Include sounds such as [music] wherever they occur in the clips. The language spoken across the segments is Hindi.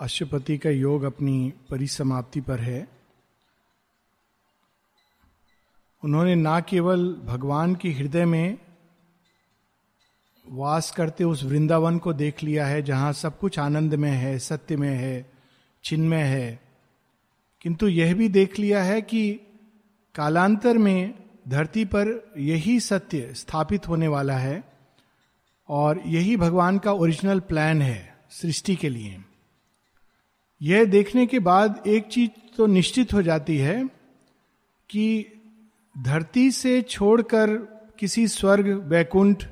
अशुपति का योग अपनी परिसमाप्ति पर है। उन्होंने ना केवल भगवान के हृदय में वास करते उस वृंदावन को देख लिया है, जहाँ सब कुछ आनंद में है, सत्य में है, चिन्मय है, किंतु यह भी देख लिया है कि कालांतर में धरती पर यही सत्य स्थापित होने वाला है और यही भगवान का ओरिजिनल प्लान है सृष्टि के लिए। यह देखने के बाद एक चीज़ तो निश्चित हो जाती है कि धरती से छोड़कर किसी स्वर्ग, वैकुंठ,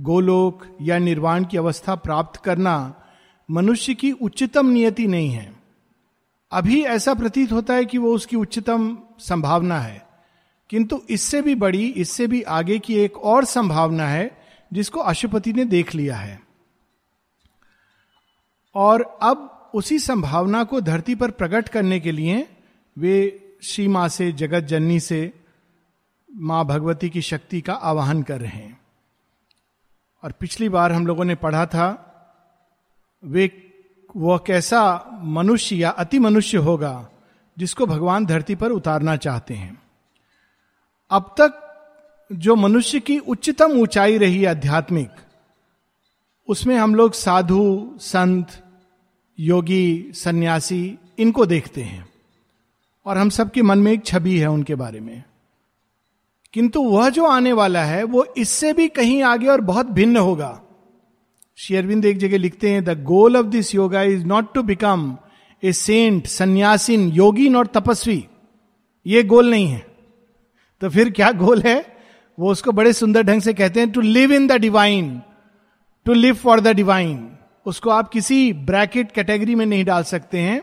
गोलोक या निर्वाण की अवस्था प्राप्त करना मनुष्य की उच्चतम नियति नहीं है। अभी ऐसा प्रतीत होता है कि वो उसकी उच्चतम संभावना है। किंतु इससे भी बड़ी, इससे भी आगे की एक और संभावना है, जिसको अशुपति ने देख लिया है। और अब उसी संभावना को धरती पर प्रकट करने के लिए वे श्री माँ से, जगत जननी से, माँ भगवती की शक्ति का आवाहन कर रहे हैं। और पिछली बार हम लोगों ने पढ़ा था, वे वह कैसा मनुष्य या अति मनुष्य होगा, जिसको भगवान धरती पर उतारना चाहते हैं। अब तक जो मनुष्य की उच्चतम ऊंचाई रही आध्यात्मिक, उसमें हम लोग साधु, संत योगी, सन्यासी, इनको देखते हैं। और हम सबके मन में एक छवि है उनके बारे में। किंतु वह जो आने वाला है, वो इससे भी कहीं आगे और बहुत भिन्न होगा। शेयरविंद एक जगह लिखते हैं the goal of this yoga is not to become a saint sannyasin, yogi not tapasvi. ये गोल नहीं है। तो फिर क्या गोल है? वो उसको बड़े सुंदर ढंग से कहते हैं to live in the divine to live for the divine उसको आप किसी ब्रैकेट कैटेगरी में नहीं डाल सकते हैं।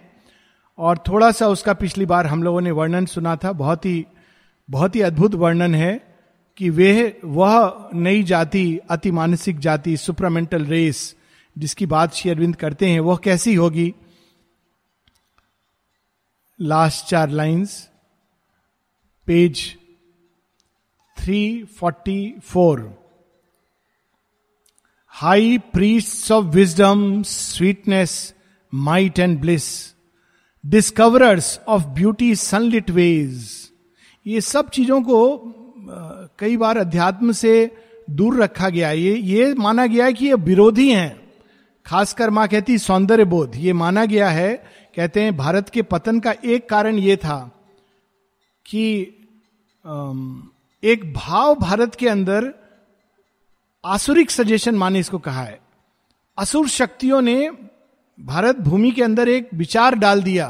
और थोड़ा सा उसका पिछली बार हम लोगों ने वर्णन सुना था, बहुत ही बहुत ही अद्भुत वर्णन है कि वे, वह नई जाति, अति मानसिक जाति, सुपरामेंटल रेस, जिसकी बात श्री अरविंद करते हैं, वह कैसी होगी? लास्ट चार lines, page 344 high priest of wisdom sweetness might and bliss discoverers of beauty sunlit ways ये सब चीज़ों को कई बार अध्यात्म से दूर रखा गया ये ये माना गया है कि ये विरोधी हैं। खासकर माँ कहती सौंदर्य बोध ये माना गया है, कहते हैं भारत के पतन का एक कारण ये था कि एक भाव भारत के अंदर आसुरिक सजेशन माने इसको कहा है। असुर शक्तियों ने भारत भूमि के अंदर एक विचार डाल दिया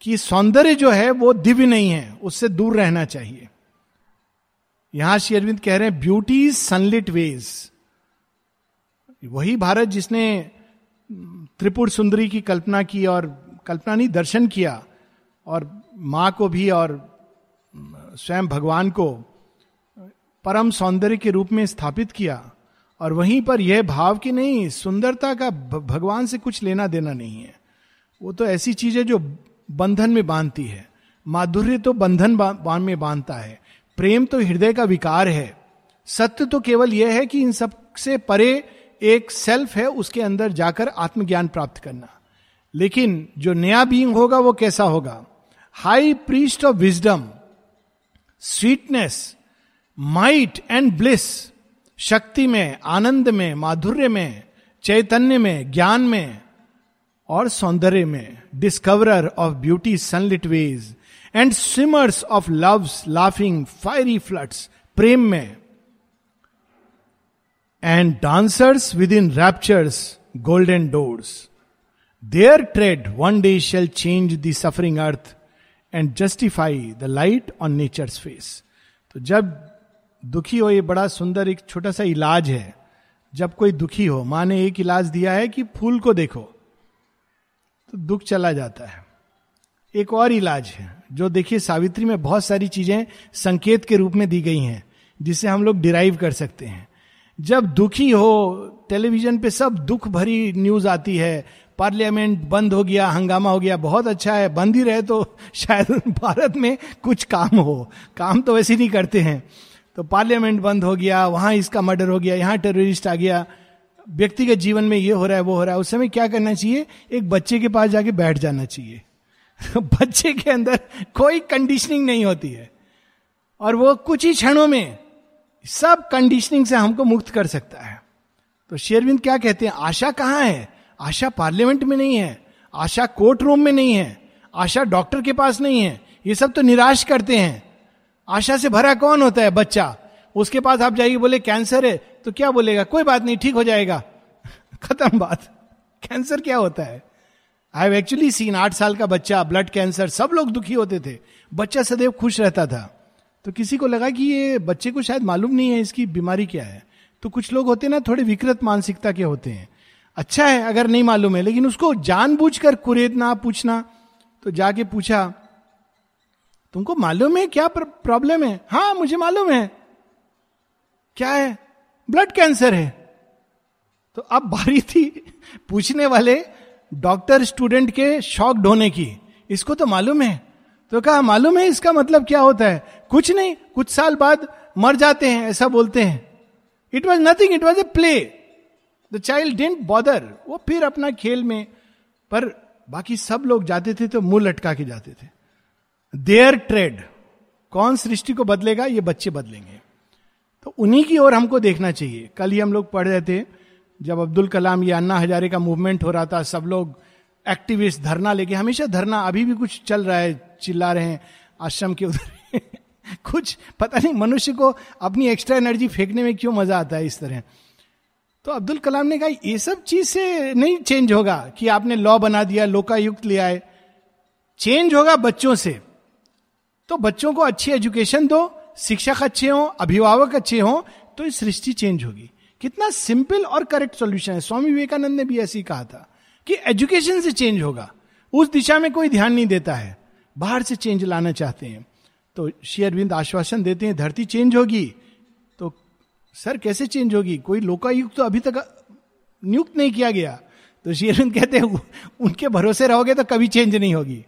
कि सौंदर्य जो है वो दिव्य नहीं है, उससे दूर रहना चाहिए। यहाँ श्री अरविंद कह रहे हैं ब्यूटी सनलिट वेज वही भारत जिसने त्रिपुर सुंदरी की कल्पना की और कल्पना नहीं, दर्शन किया और माँ को भी और स्वयं भगवान को परम सौंदर्य के रूप में स्थापित किया और वहीं पर यह भाव कि नहीं सुंदरता का भगवान से कुछ लेना देना नहीं है। वो तो ऐसी चीज़ है जो बंधन में बांधती है। माधुर्य तो बंधन बा, में बांधता है। प्रेम तो हृदय का विकार है। सत्य तो केवल यह है कि इन सबसे परे एक सेल्फ है उसके अंदर जाकर आत्मज्ञान प्राप्त करना। लेकिन जो नया बींग होगा वो कैसा होगा? High priest of wisdom sweetness might and bliss, शक्ति में, आनंद में, माधुर्य में, चैतन्य में, ज्ञान में और सौंदर्य में discoverer of beauty sunlit ways and swimmers of love's laughing fiery floods प्रेम में। And dancers within rapture's golden doors their tread one day shall change the suffering earth and justify the light on nature's face तो जब दुखी हो, ये बड़ा सुंदर एक छोटा सा इलाज है। जब कोई दुखी हो, माँ ने एक इलाज दिया है कि फूल को देखो तो दुख चला जाता है। एक और इलाज है, जो देखिए सावित्री में बहुत सारी चीज़ें संकेत के रूप में दी गई हैं, जिसे हम लोग डिराइव कर सकते हैं। जब दुखी हो टेलीविज़न पे सब दुख भरी न्यूज़ आती है पार्लियामेंट बंद हो गया, हंगामा हो गया, बहुत अच्छा है, बंद ही रहे तो [laughs] शायद भारत में कुछ काम हो। काम तो वैसे नहीं करते हैं। तो पार्लियामेंट बंद हो गया, वहाँ इसका मर्डर हो गया, यहाँ टेररिस्ट आ गया। व्यक्तिगत जीवन में ये हो रहा है, वो हो रहा है। उस समय क्या करना चाहिए? एक बच्चे के पास जाके बैठ जाना चाहिए। [laughs] बच्चे के अंदर कोई कंडीशनिंग नहीं होती है। और वो कुछ ही क्षणों में सब कंडीशनिंग से हमको मुक्त कर सकता है। तो शेरविंद क्या कहते हैं? आशा कहाँ है? आशा पार्लियामेंट में नहीं है। आशा कोर्ट रूम में नहीं है। आशा डॉक्टर के पास नहीं है। ये सब तो निराश करते हैं। आशा से भरा कौन होता है बच्चा? उसके पास आप जाइए, बोले, कैंसर है। तो क्या बोलेगा? कोई बात नहीं, ठीक हो जाएगा। [laughs] खत्म बात। कैंसर क्या होता है? आई हैव एक्चुअली सीन आठ साल का बच्चा ब्लड कैंसर सब लोग दुखी होते थे। बच्चा सदैव खुश रहता था। तो किसी को लगा कि ये बच्चे को शायद मालूम नहीं है इसकी बीमारी क्या है। तो कुछ लोग होते ना, थोड़े विकृत मानसिकता के होते हैं। अच्छा है, अगर नहीं मालूम है, लेकिन उसको जानबूझकर कुरेदना, पूछना। तो जाके पूछा तुमको मालूम है क्या प्रॉब्लम है? हाँ मुझे मालूम है। क्या है? ब्लड कैंसर है। तो अब बारी थी पूछने वाले डॉक्टर स्टूडेंट के शॉक होने की। इसको तो मालूम है। तो कहा, मालूम है इसका मतलब क्या होता है? कुछ नहीं, कुछ साल बाद मर जाते हैं, ऐसा बोलते हैं। It was nothing it was a play the child didn't bother वो फिर अपना खेल में, पर बाकी सब लोग जाते थे तो मुँह लटका के जाते थे। देयर ट्रेड, कौन सृष्टि को बदलेगा, ये बच्चे बदलेंगे। तो उन्हीं की ओर हमको देखना चाहिए। कल ही हम लोग पढ़ रहे थे, जब अब्दुल कलाम या अन्ना हजारे का मूवमेंट हो रहा था, सब लोग एक्टिविस्ट धरना लेके, हमेशा धरना, अभी भी कुछ चल रहा है, चिल्ला रहे हैं, आश्रम के उधर। [laughs] कुछ, पता नहीं, मनुष्य को अपनी एक्स्ट्रा एनर्जी फेंकने में क्यों मज़ा आता है इस तरह? तो अब्दुल कलाम ने कहा, ये सब चीज़ से नहीं चेंज होगा कि आपने लॉ बना दिया, लोकायुक्त ले आए। चेंज होगा बच्चों से। तो बच्चों को अच्छी एजुकेशन दो, शिक्षक अच्छे हों, अभिभावक अच्छे हों तो सृष्टि चेंज होगी। कितना सिंपल और करेक्ट सॉल्यूशन है। स्वामी विवेकानंद ने भी ऐसी कहा था कि एजुकेशन से चेंज होगा। उस दिशा में कोई ध्यान नहीं देता है। बाहर से चेंज लाना चाहते हैं। तो श्री अरविंद आश्वासन देते हैं, धरती चेंज होगी। तो सर, कैसे चेंज होगी? कोई लोकायुक्त तो अभी तक नियुक्त नहीं किया गया। तो श्री अरविंद कहते हैं, उनके भरोसे रहोगे तो कभी चेंज नहीं होगी।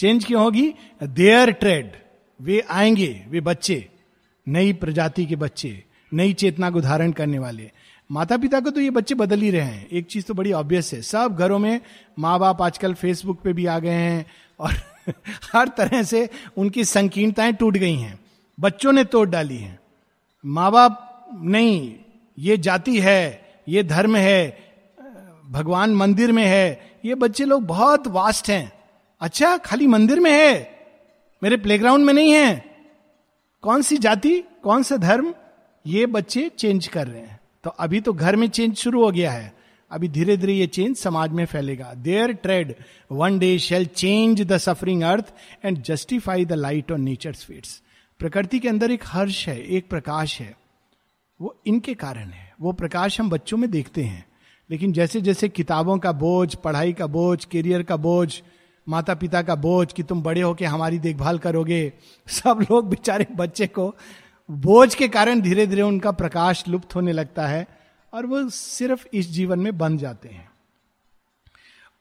चेंज क्यों होगी? देयर ट्रेड वे आएँगे, वे बच्चे, नई प्रजाति के बच्चे, नई चेतना को धारण करने वाले। माता पिता को तो ये बच्चे बदल ही रहे हैं। एक चीज़ तो बड़ी ऑब्वियस है। सब घरों में माँ बाप आजकल फेसबुक पे भी आ गए हैं और [laughs] हर तरह से उनकी संकीर्णताएँ टूट गई हैं। बच्चों ने तोड़ डाली हैं। माँ बाप नहीं, ये जाति है, ये धर्म है, भगवान मंदिर में है। ये बच्चे लोग बहुत वास्ट हैं। अच्छा खाली मंदिर में है, मेरे प्लेग्राउंड में नहीं है। कौन सी जाति, कौन सा धर्म, ये बच्चे चेंज कर रहे हैं। तो अभी तो घर में चेंज शुरू हो गया है। अभी धीरे धीरे ये चेंज समाज में फैलेगा। Their tread one day shall change the suffering earth and justify the light on nature sweets प्रकृति के अंदर एक हर्ष है, एक प्रकाश है। वो इनके कारण है। वो प्रकाश हम बच्चों में देखते हैं। लेकिन जैसे जैसे किताबों का बोझ, पढ़ाई का बोझ करियर का बोझ माता पिता का बोझ कि तुम बड़े होके हमारी देखभाल करोगे। सब लोग बेचारे बच्चे को बोझ के कारण धीरे धीरे उनका प्रकाश लुप्त होने लगता है और वो सिर्फ़ इस जीवन में बन जाते हैं।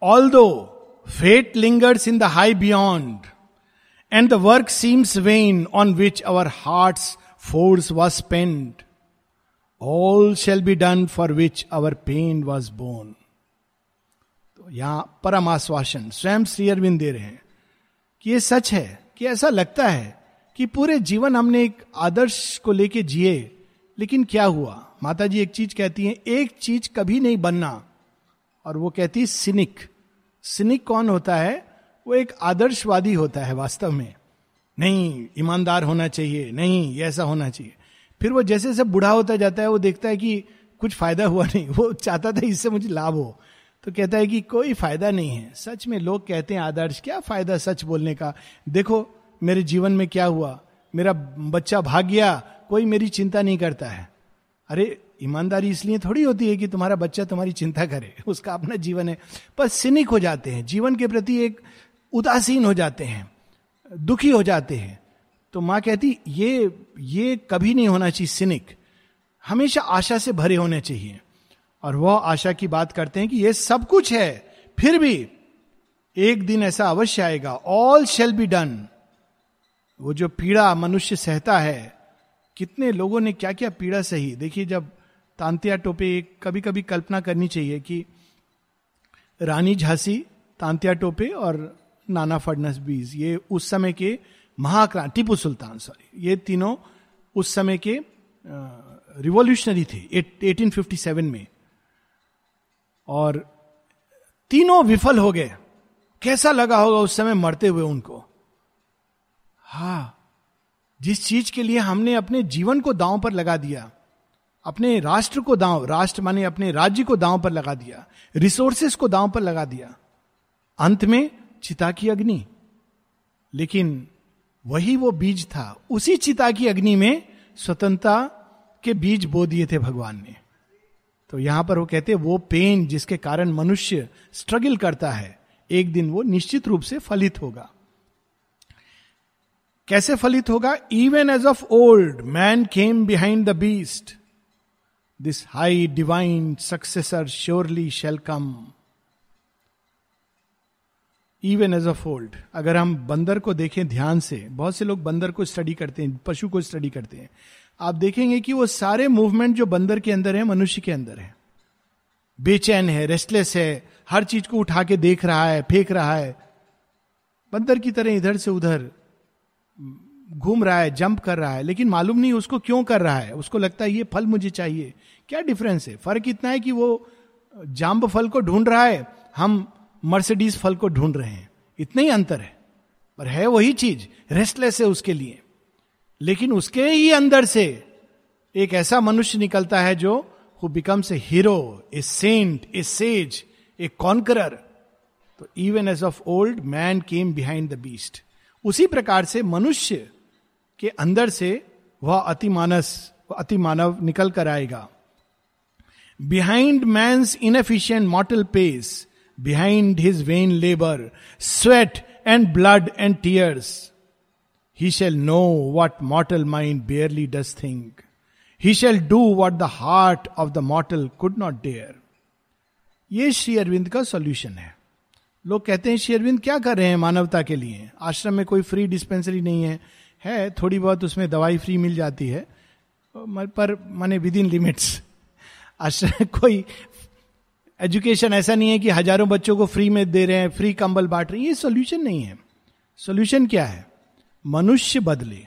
Although fate lingers in the high beyond and the work seems vain on which our heart force was spent all shall be done for which our pain was born यहाँ परम आश्वासन स्वयं श्री अरविंद दे रहे हैं कि ये सच है, कि ऐसा लगता है कि पूरे जीवन हमने एक आदर्श को लेके जिए, लेकिन क्या हुआ? माता जी एक चीज़ कहती हैं, एक चीज़ कभी नहीं बनना। और वो कहती है, सिनिक। सिनिक कौन होता है? वो एक आदर्शवादी होता है वास्तव में। नहीं, ईमानदार होना चाहिए। नहीं, ये ऐसा होना चाहिए। फिर वो जैसे जैसे बूढ़ा होता जाता है, वो देखता है कि कुछ फ़ायदा हुआ नहीं। वो चाहता था इससे मुझे लाभ हो। तो कहता है कि कोई फ़ायदा नहीं है। सच में लोग कहते हैं आदर्श, क्या फ़ायदा सच बोलने का? देखो, मेरे जीवन में क्या हुआ? मेरा बच्चा भाग गया, कोई मेरी चिंता नहीं करता है। अरे, ईमानदारी इसलिए थोड़ी होती है कि तुम्हारा बच्चा तुम्हारी चिंता करे, [laughs] उसका अपना जीवन है। पर सिनिक हो जाते हैं, जीवन के प्रति एक उदासीन हो जाते हैं, दुखी हो जाते हैं। तो माँ कहती, ये ये कभी नहीं होना चाहिए सिनिक। हमेशा आशा से भरे होने चाहिए। और वह आशा की बात करते हैं कि यह सब कुछ है, फिर भी एक दिन ऐसा अवश्य आएगा। ऑल शेल बी डन वो जो पीड़ा मनुष्य सहता है, कितने लोगों ने क्या क्या पीड़ा सही। देखिए, जब तांत्या टोपे कभी कभी कल्पना करनी चाहिए कि रानी झांसी, तांत्या टोपे और नाना फडनस बीज ये उस समय के महाक्रांति, टीपू सुल्तान सॉरी ये तीनों उस समय के रिवॉल्यूशनरी थे 1857 में। और तीनों विफल हो गए। कैसा लगा होगा उस समय मरते हुए उनको? हा, जिस चीज़ के लिए हमने अपने जीवन को दांव पर लगा दिया, अपने राष्ट्र को दांव, राष्ट्र माने अपने राज्य को दांव पर लगा दिया, रिसोर्सेस को दांव पर लगा दिया। अंत में चिता की अग्नि। लेकिन वही वो बीज था, उसी चिता की अग्नि में स्वतंत्रता के बीज बो दिए थे भगवान ने। तो यहाँ पर वो कहते हैं, वो पेन जिसके कारण मनुष्य स्ट्रगल करता है, एक दिन वो निश्चित रूप से फलित होगा। कैसे फलित होगा? Even as of old man came behind the beast this high divine successor surely shall come even as of old अगर हम बंदर को देखें ध्यान से, बहुत से लोग बंदर को स्टडी करते हैं, पशु को स्टडी करते हैं आप देखेंगे कि वो सारे मूवमेंट जो बंदर के अंदर है, मनुष्य के अंदर है। बेचैन है रेस्टलेस है, हर चीज़ को उठा के देख रहा है, फेंक रहा है। बंदर की तरह इधर से उधर घूम रहा है जंप कर रहा है, लेकिन मालूम नहीं उसको क्यों कर रहा है। उसको लगता है, ये फल मुझे चाहिए। क्या डिफरेंस है? फ़र्क इतना है कि वो जाम्ब फल को ढूंढ रहा है, हम मर्सिडीज फल को ढूंढ रहे हैं। इतना ही अंतर है। पर है वही चीज़ रेस्टलेस है उसके लिए। लेकिन उसके ही अंदर से एक ऐसा मनुष्य निकलता है जो who becomes a hero a saint a sage a conqueror तो even as of old man came behind the beast उसी प्रकार से मनुष्य के अंदर से वह अतिमानस अति मानव निकल कर आएगा। Behind man inefficient mortal pace behind his vain labour sweat and blood and tears he shall know what mortal mind barely does think he shall do what the heart of the mortal could not dare ये श्री अरविंद का सॉल्यूशन है। लोग कहते हैं, श्री अरविंद, क्या कर रहे हैं मानवता के लिए? आश्रम में कोई फ्री डिस्पेंसरी नहीं है। है, थोड़ी बहुत उसमें दवाई फ्री मिल जाती है। पर माने विद इन लिमिट्स आश्रम कोई एजुकेशन ऐसा नहीं है कि हज़ारों बच्चों को फ्री में दे रहे हैं फ्री कंबल बांट रहे हैं। ये सोल्यूशन नहीं है। सोल्यूशन क्या है? मनुष्य बदले।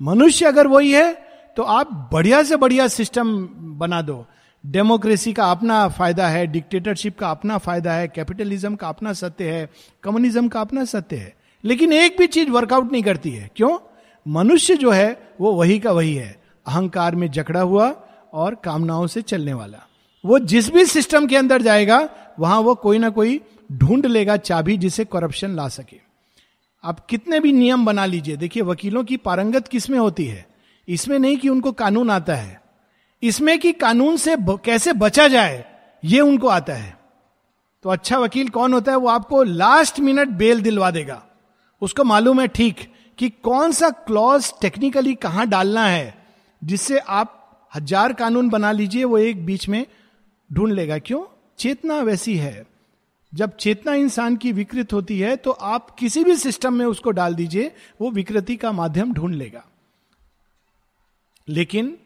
मनुष्य अगर वही है तो आप बढ़िया से बढ़िया सिस्टम बना दो। डेमोक्रेसी का अपना फ़ायदा है डिक्टेटरशिप का अपना फ़ायदा है कैपिटलिज्म का अपना सत्य है कम्युनिज्म का अपना सत्य है। लेकिन एक भी चीज़ वर्कआउट नहीं करती है। क्यों? मनुष्य जो है, वो वही का वही है। अहंकार में जकड़ा हुआ और कामनाओं से चलने वाला। वो जिस भी सिस्टम के अंदर जाएगा, वहाँ वो कोई ना कोई ढूंढ लेगा चाबी जिसे करप्शन ला सके। आप कितने भी नियम बना लीजिए। देखिए वकीलों की पारंगत किसमें होती है? इसमें नहीं कि उनको कानून आता है। इसमें कि कानून से ब, कैसे बचा जाए ये उनको आता है। तो अच्छा वकील कौन होता है? वो आपको लास्ट मिनट बेल दिलवा देगा। उसको मालूम है ठीक कि कौन सा क्लॉज टेक्निकली कहाँ डालना है जिससे आप हज़ार कानून बना लीजिए वो एक बीच में ढूंढ लेगा। क्यों? चेतना वैसी है। जब चेतना इंसान की विकृत होती है तो आप किसी भी सिस्टम में उसको डाल दीजिए, वो विकृति का माध्यम ढूंढ लेगा। लेकिन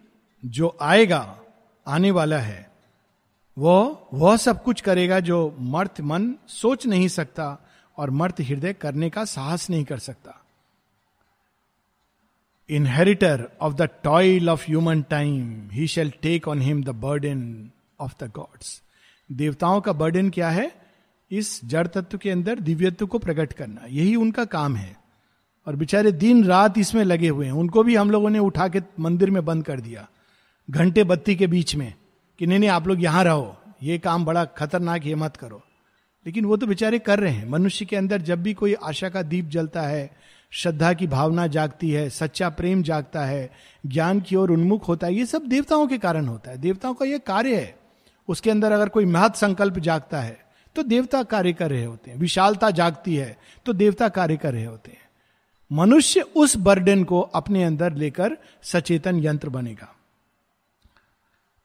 जो आएगा, आने वाला है, वो वह सब कुछ करेगा जो मर्त मन सोच नहीं सकता और मर्त हृदय करने का साहस नहीं कर सकता। Inheritor of the toil of human time he shall take on him the burden of the gods देवताओं का बर्डन क्या है? इस जड़ तत्व के अंदर दिव्यत्व को प्रकट करना। यही उनका काम है। और बेचारे दिन रात इसमें लगे हुए हैं। उनको भी हम लोगों ने उठा के मंदिर में बंद कर दिया। घंटे बत्ती के बीच में कि नहीं नहीं, आप लोग यहाँ रहो। ये काम बड़ा खतरनाक, ये मत करो। लेकिन वो तो बेचारे कर रहे हैं। मनुष्य के अंदर जब भी कोई आशा का दीप जलता है, श्रद्धा की भावना जागती है, सच्चा प्रेम जागता है, ज्ञान की ओर उन्मुख होता है, ये सब देवताओं के कारण होता है। देवताओं का यह कार्य है। उसके अंदर अगर कोई महत संकल्प जागता है तो देवता कार्य कर रहे होते हैं। विशालता जागती है तो देवता कार्य कर रहे होते हैं। मनुष्य उस बर्डन को अपने अंदर लेकर सचेतन यंत्र बनेगा।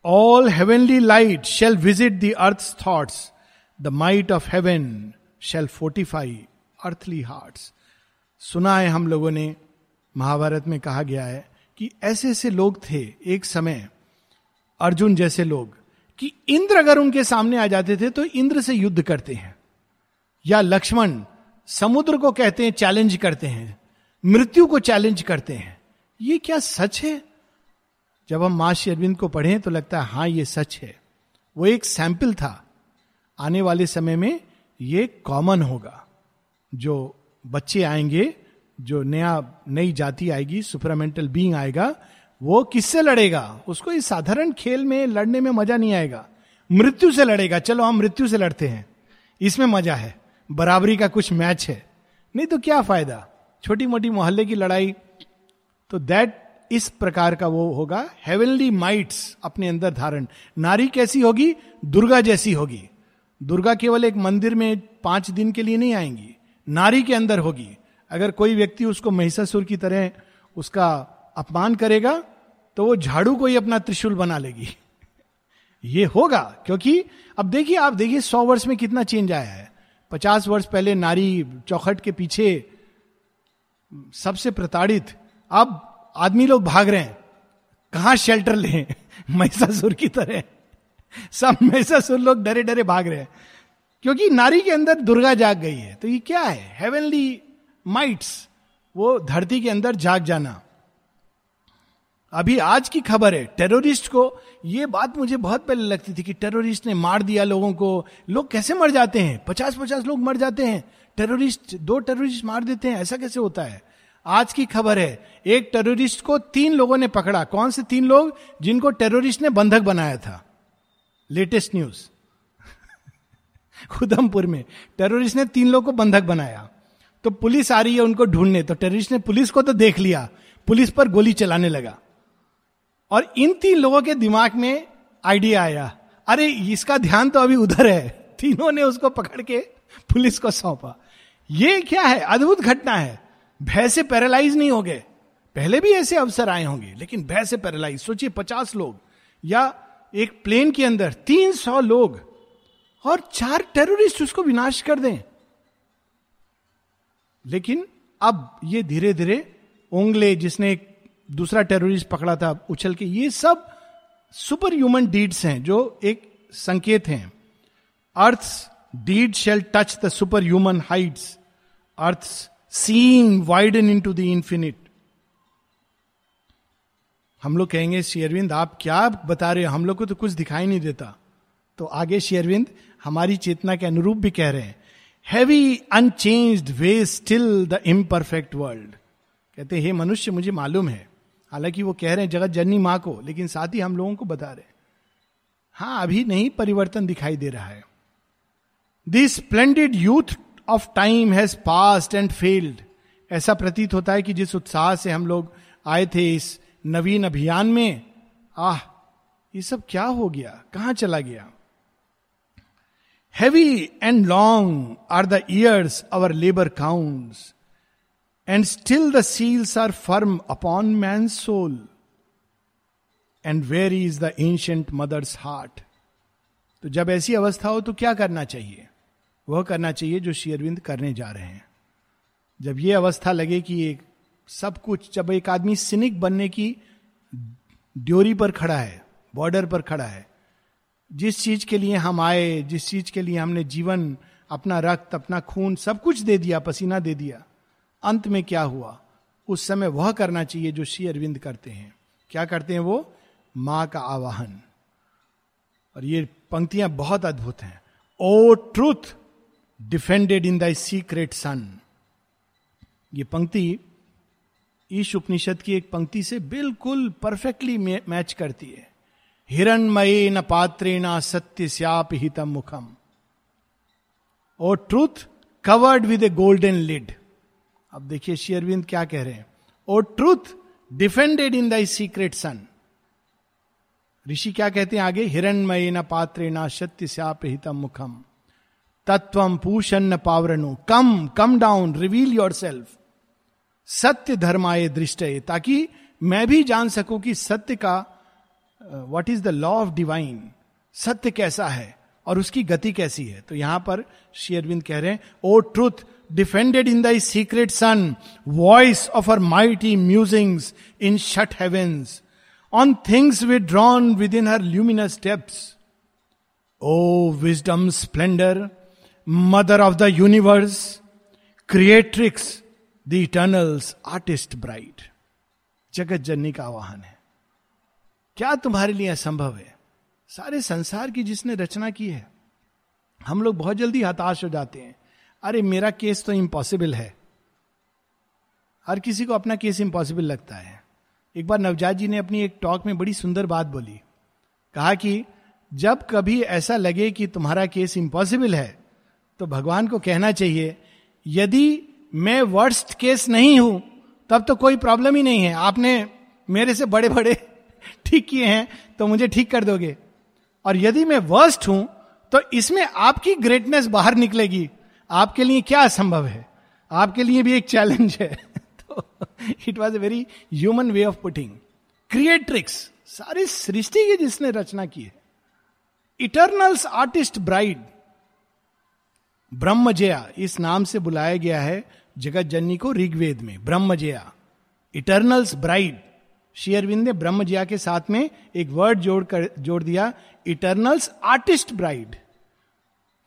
All heavenly light shall visit the earth thoughts the might of heaven shall fortify earthly heart सुना है हम लोगों ने, महाभारत में कहा गया है कि ऐसे ऐसे लोग थे एक समय, अर्जुन जैसे लोग कि इंद्र अगर उनके सामने आ जाते थे तो इंद्र से युद्ध करते हैं। या लक्ष्मण समुद्र को कहते हैं चैलेंज करते हैं, मृत्यु को चैलेंज करते हैं। ये क्या सच है? जब हम माँ अरविंद को पढ़े तो लगता है हाँ ये सच है। वो एक सैंपल था। आने वाले समय में ये कॉमन होगा। जो बच्चे आएँगे, जो नया, नई जाति आएगी सुपरामेंटल बीइंग आएगा वो किससे लड़ेगा? उसको इस साधारण खेल में लड़ने में मज़ा नहीं आएगा। मृत्यु से लड़ेगा। चलो, हम मृत्यु से लड़ते हैं। इसमें मज़ा है। बराबरी का कुछ मैच है। नहीं तो क्या फ़ायदा? छोटी मोटी मोहल्ले की लड़ाई। तो दैट इस प्रकार का वो होगा। हेवनली माइट्स अपने अंदर धारण। नारी कैसी होगी? दुर्गा जैसी होगी। दुर्गा केवल एक मंदिर में पाँच दिन के लिए नहीं आएँगी। नारी के अंदर होगी। अगर कोई व्यक्ति उसको महिषासुर की तरह उसका अपमान करेगा तो वो झाड़ू को ही अपना त्रिशूल बना लेगी। ये होगा, क्योंकि अब देखिए, आप देखिए सौ वर्ष में कितना चेंज आया है। पचास वर्ष पहले नारी चौखट के पीछे सबसे प्रताड़ित। अब आदमी लोग भाग रहे हैं। कहा शेल्टर लें? महिषासुर की तरह। सब महिषासुर लोग डरे डरे भाग रहे हैं। क्योंकि नारी के अंदर दुर्गा जाग गई है। तो ये क्या है? हेवनली माइट्स वो धरती के अंदर जाग जाना। अभी आज की खबर है टेररिस्ट को। ये बात मुझे बहुत पहले लगती थी कि टेररिस्ट ने मार दिया लोगों को। लोग कैसे मर जाते हैं? पचास पचास लोग मर जाते हैं। टेररिस्ट दो टेररिस्ट मार देते हैं, ऐसा कैसे होता है? आज की खबर है, एक टेररिस्ट को तीन लोगों ने पकड़ा। कौन से तीन लोग? जिनको टेररिस्ट ने बंधक बनाया था। लेटेस्ट न्यूज़ [laughs] उधमपुर में टेररिस्ट ने तीन लोग को बंधक बनाया। तो पुलिस आ रही है उनको ढूँढने। तो टेररिस्ट ने पुलिस को तो देख लिया। पुलिस पर गोली चलाने लगा। और इन तीन लोगों के दिमाग में आइडिया आया। अरे, इसका ध्यान तो अभी उधर है। तीनों ने उसको पकड़ के पुलिस को सौंपा। ये क्या है? अद्भुत घटना है। भय से पैरालाइज नहीं हो गए पहले भी ऐसे अवसर आए होंगे, लेकिन भय से पैरालाइज। सोचिए, पचास लोग या एक प्लेन के अंदर तीन सौ लोग और चार टेररिस्ट उसको विनाश कर दें। लेकिन अब ये धीरे धीरे ओंगले जिसने एक दूसरा टेररिस्ट पकड़ा था उछल के, ये सब सुपर ह्यूमन डीड्स हैं जो एक संकेत हैं। Earth deed shall touch the superhuman heights earth seeing widen into the infinite हम लोग कहेंगे शेयरविंद आप क्या बता रहे हो? हम लोग को तो कुछ दिखाई नहीं देता। तो आगे शेयरविंद हमारी चेतना के अनुरूप भी कह रहे हैं। Heavy unchanged weighs still the imperfect world कहते हे मनुष्य, मुझे मालूम है हालाँकि वो कह रहे हैं, जगत जननी माँ को, लेकिन साथ ही हम लोगों को बता रहे हाँ। अभी नहीं परिवर्तन दिखाई दे रहा है। This splendid youth of time has passed and failed ऐसा प्रतीत होता है कि जिस उत्साह से हम लोग आए थे इस नवीन अभियान में, आह, ये सब क्या हो गया? कहाँ चला गया? Heavy and long are the years our labour counts and still the seals are firm upon man soul and where is the ancient mother's heart तो जब ऐसी अवस्था हो तो क्या करना चाहिए? वह करना चाहिए जो शेयरविंद करने जा रहे हैं। जब ये अवस्था लगे कि एक सब कुछ, जब एक आदमी सिनिक बनने की ड्योरी पर खड़ा है, बॉर्डर पर खड़ा है, जिस चीज़ के लिए हम आए, जिस चीज़ के लिए हमने जीवन, अपना रक्त, अपना खून, सब कुछ दे दिया, पसीना दे दिया अंत में क्या हुआ? उस समय वह करना चाहिए जो श्री अरविंद करते हैं। क्या करते हैं वो? माँ का आवाहन। और ये पंक्तियाँ बहुत अद्भुत हैं। O truth defended in thy secret sun. ये पंक्ति ईश उपनिषद की एक पंक्ति से बिल्कुल परफेक्टली मैच करती है। हिरणमय न पात्रेण सत्य श्याप हितम मुखम। O truth covered with a golden lid. अब देखिए शेयरविंद क्या कह रहे हैं। O truth, defended in thy secret sun ऋषि क्या कहते हैं आगे? हिरणमय न पात्रे न सत्य श्याप हितम मुखम। तत्व पूषण पावरणु come come down reveal yourself सत्य धर्माए दृष्ट ताकि मैं भी जान सकूँ कि सत्य का what is the law of divine सत्य कैसा है और उसकी गति कैसी है? तो यहाँ पर शेयरविंद कह रहे हैं, O truth defended in thy secret sun, voice of her mighty musings in shut heavens. On things withdrawn within her luminous steps O wisdom splendour mother of the universe creatrix the eternal's artist bright जगत जननी का आवाहन है। क्या तुम्हारे लिए असंभव है? सारे संसार की जिसने रचना की है हम लोग बहुत जल्दी हताश हो जाते हैं। अरे मेरा केस तो इम्पॉसिबल है। हर किसी को अपना केस इम्पॉसिबल लगता है। एक बार नवजात जी ने अपनी एक टॉक में बड़ी सुंदर बात बोली। कहा कि, जब कभी ऐसा लगे कि तुम्हारा केस इम्पॉसिबल है तो भगवान को कहना चाहिए, यदि मैं वर्स्ट केस नहीं हूँ, तब तो कोई प्रॉब्लम ही नहीं है। आपने मेरे से बड़े बड़े [laughs] ठीक किए हैं तो मुझे ठीक कर दोगे। और यदि मैं वर्स्ट हूँ तो इसमें आपकी ग्रेटनेस बाहर निकलेगी। आपके लिए क्या असंभव है? आपके लिए भी एक चैलेंज है। [laughs] तो it was a very human way of putting creatrix सारी सृष्टि की जिसने रचना की है। इटर्नल्स आर्टिस्ट ब्राइड ब्रह्मजया, इस नाम से बुलाया गया है जगत जननी को ऋग्वेद में, ब्रह्मजया। इटर्नल्स ब्राइड शेयरविंद ने ब्रह्मजया के साथ में एक वर्ड जोड़ कर, जोड़ दिया इटर्नल्स आर्टिस्ट ब्राइड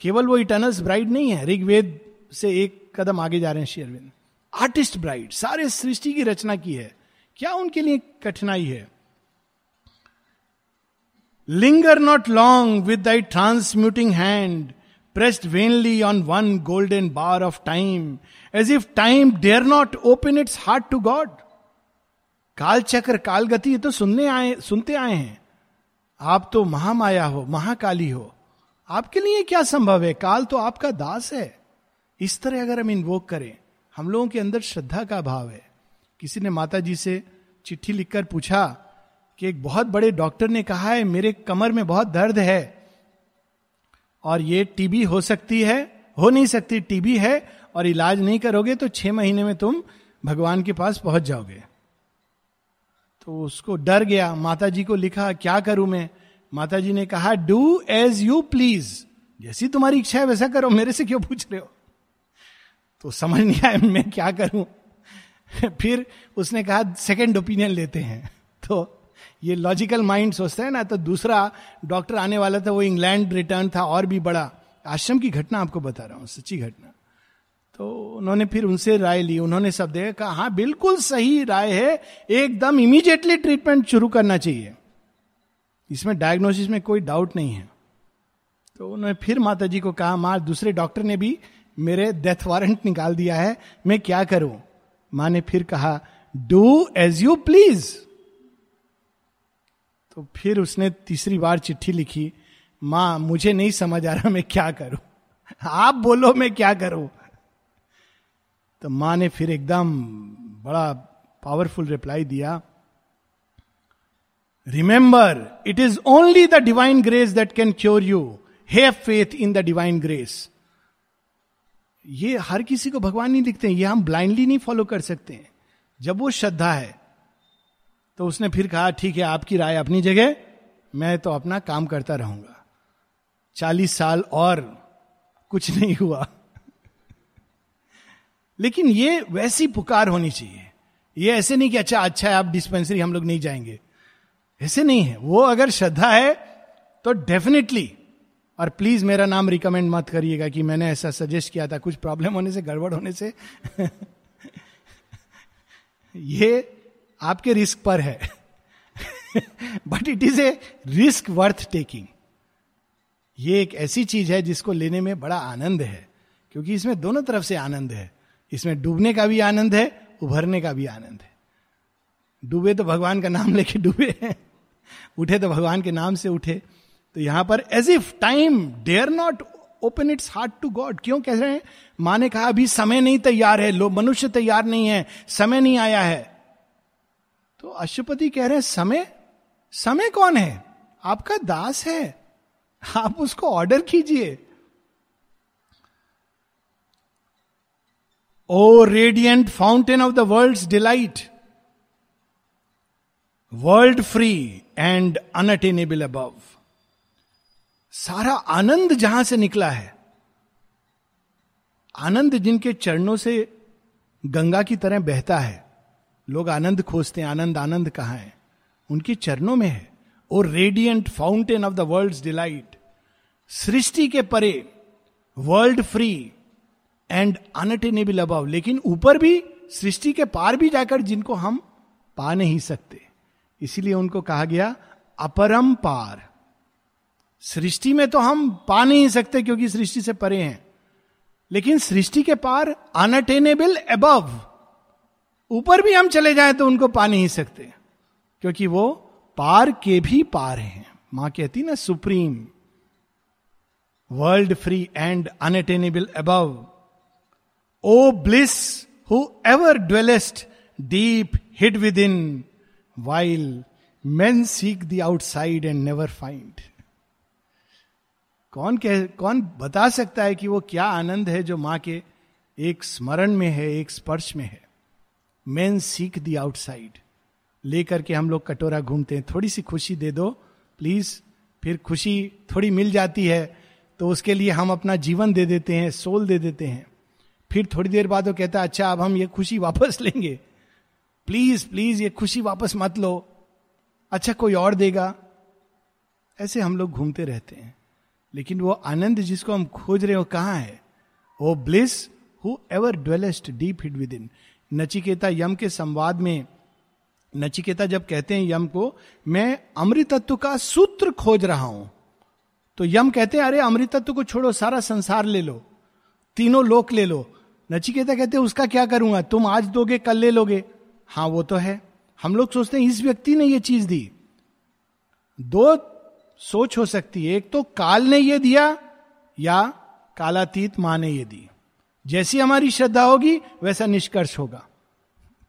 केवल वो इटर्नल्स ब्राइड नहीं है, ऋग्वेद से एक कदम आगे जा रहे हैं शेयरविंद आर्टिस्ट ब्राइड सारे सृष्टि की रचना की है। क्या उनके लिए कठिनाई है? Linger not long with thy transmuting hand pressed vainly on one golden bar of time as if time dare not open its heart to God काल चक्र काल गति तो सुनने आए, सुनते आए हैं। आप तो महामाया हो, महाकाली हो। आपके लिए क्या संभव है? काल तो आपका दास है। इस तरह अगर हम इन्वोक करें, हम लोगों के अंदर श्रद्धा का भाव है। किसी ने माता जी से चिट्ठी लिखकर पूछा कि एक बहुत बड़े डॉक्टर ने कहा है, मेरे कमर में बहुत दर्द है और ये टीबी हो सकती है, हो नहीं सकती, टीबी है और इलाज नहीं करोगे तो छह महीने में तुम भगवान के पास पहुँच जाओगे। तो उसको डर गया माता जी को लिखा, क्या करूँ मैं? माता जी ने कहा डू एज यू प्लीज़ जैसी तुम्हारी इच्छा है, वैसा करो। मेरे से क्यों पूछ रहे हो? तो समझ नहीं आया, मैं क्या करूँ? फिर उसने कहा सेकेंड ओपिनियन लेते हैं। तो ये लॉजिकल माइंड सोचता है ना तो दूसरा डॉक्टर आने वाला था, वो इंग्लैंड रिटर्न था, और भी बड़ा। आश्रम की घटना आपको बता रहा हूँ, सच्ची घटना। तो उन्होंने फिर उनसे राय ली। उन्होंने सब देखा कहा हाँ बिल्कुल सही राय है। एकदम इमीडिएटली ट्रीटमेंट शुरू करना चाहिए। इसमें डायग्नोसिस में कोई डाउट नहीं है। तो उन्होंने फिर माता जी को कहा, माँ, दूसरे डॉक्टर ने भी मेरे डेथ वारंट निकाल दिया है, मैं क्या करूँ? माँ ने फिर कहा डू एज यू प्लीज़ तो फिर उसने तीसरी बार चिट्ठी लिखी, माँ, मुझे नहीं समझ आ रहा मैं क्या करूँ? आप बोलो मैं क्या करूँ? तो माँ ने फिर एकदम बड़ा पावरफुल रिप्लाई दिया। Remember it is only the divine grace that can cure you have faith in the divine grace ये हर किसी को भगवान नहीं दिखते ये हम ब्लाइंडली नहीं फॉलो कर सकते हैं। जब वो श्रद्धा है तो उसने फिर कहा, ठीक है, आपकी राय अपनी जगह, मैं तो अपना काम करता रहूँगा। चालीस साल और कुछ नहीं हुआ। लेकिन ये वैसी पुकार होनी चाहिए। ये ऐसे नहीं कि अच्छा अच्छा है, आप डिस्पेंसरी हम लोग नहीं जाएँगे। ऐसे नहीं है। वो अगर श्रद्धा है तो डेफिनेटली और प्लीज़ मेरा नाम रिकमेंड मत करिएगा कि मैंने ऐसा सजेस्ट किया था। कुछ प्रॉब्लम होने से, गड़बड़ होने से। [laughs] ये आपके रिस्क पर है। But it is a risk worth taking ये एक ऐसी चीज़ है जिसको लेने में बड़ा आनंद है, क्योंकि इसमें दोनों तरफ़ से आनंद है। इसमें डूबने का भी आनंद है, उभरने का भी आनंद है। डूबे तो भगवान का नाम लेके डूबे हैं। उठे तो भगवान के नाम से उठे। तो यहाँ पर as if time dare not open its heart to God क्यों कह रहे हैं? माँ ने कहा, अभी समय नहीं तैयार है, लोग मनुष्य तैयार नहीं है, समय नहीं आया है। तो अशुपति कह रहे हैं, समय समय कौन है? आपका दास है, आप उसको ऑर्डर कीजिए। O radiant fountain of the world delight world free and unattainable above सारा आनंद जहाँ से निकला है, आनंद जिनके चरणों से गंगा की तरह बहता है, लोग आनंद खोजते हैं, आनंद आनंद कहाँ है? उनके चरणों में है। O radiant fountain of the world delight सृष्टि के परे world free and unattainable above लेकिन ऊपर भी, सृष्टि के पार भी जाकर जिनको हम पा नहीं सकते। इसीलिए उनको कहा गया अपरम पार। सृष्टि में तो हम पा नहीं सकते क्योंकि सृष्टि से परे हैं। लेकिन सृष्टि के पार अनअटेनेबल अबव ऊपर भी हम चले जाएँ तो उनको पा नहीं सकते, क्योंकि वो पार के भी पार हैं। माँ कहती ना, supreme world free and unattainable above O bliss who ever dwellest deep hid within while men seek the outside and never find कौन कह, कौन बता सकता है कि वो क्या आनंद है जो माँ के एक स्मरण में है, एक स्पर्श में है? मेन सीक द आउटसाइड लेकर के हम लोग कटोरा घूमते हैं। थोड़ी सी खुशी दे दो प्लीज़ फिर खुशी थोड़ी मिल जाती है तो उसके लिए हम अपना जीवन दे देते हैं, सोल दे देते हैं। फिर थोड़ी देर बाद वो कहता है अच्छा अब हम ये खुशी वापस लेंगे। प्लीज़ प्लीज़ ये खुशी वापस मत लो। अच्छा कोई और देगा। ऐसे हम लोग घूमते रहते हैं। लेकिन वो आनंद जिसको हम खोज रहे हो कहाँ है? वो bliss who ever dwellest deep hid within Nachiketa Yama के संवाद में, नचिकेता जब कहते हैं यम को, मैं अमृतत्व का सूत्र खोज रहा हूँ। तो यम कहते हैं, अरे, अमृतत्व को छोड़ो, सारा संसार ले लो। तीनों लोक ले लो। नचिकेता कहते हैं, उसका क्या करूँगा? तुम आज दोगे, कल ले लोगे। हाँ वो तो है। हम लोग सोचते हैं इस व्यक्ति ने ये चीज़ दी। दो सोच हो सकती है। एक तो काल ने ये दिया या कालातीत माँ ने ये दी। जैसी हमारी श्रद्धा होगी, वैसा निष्कर्ष होगा।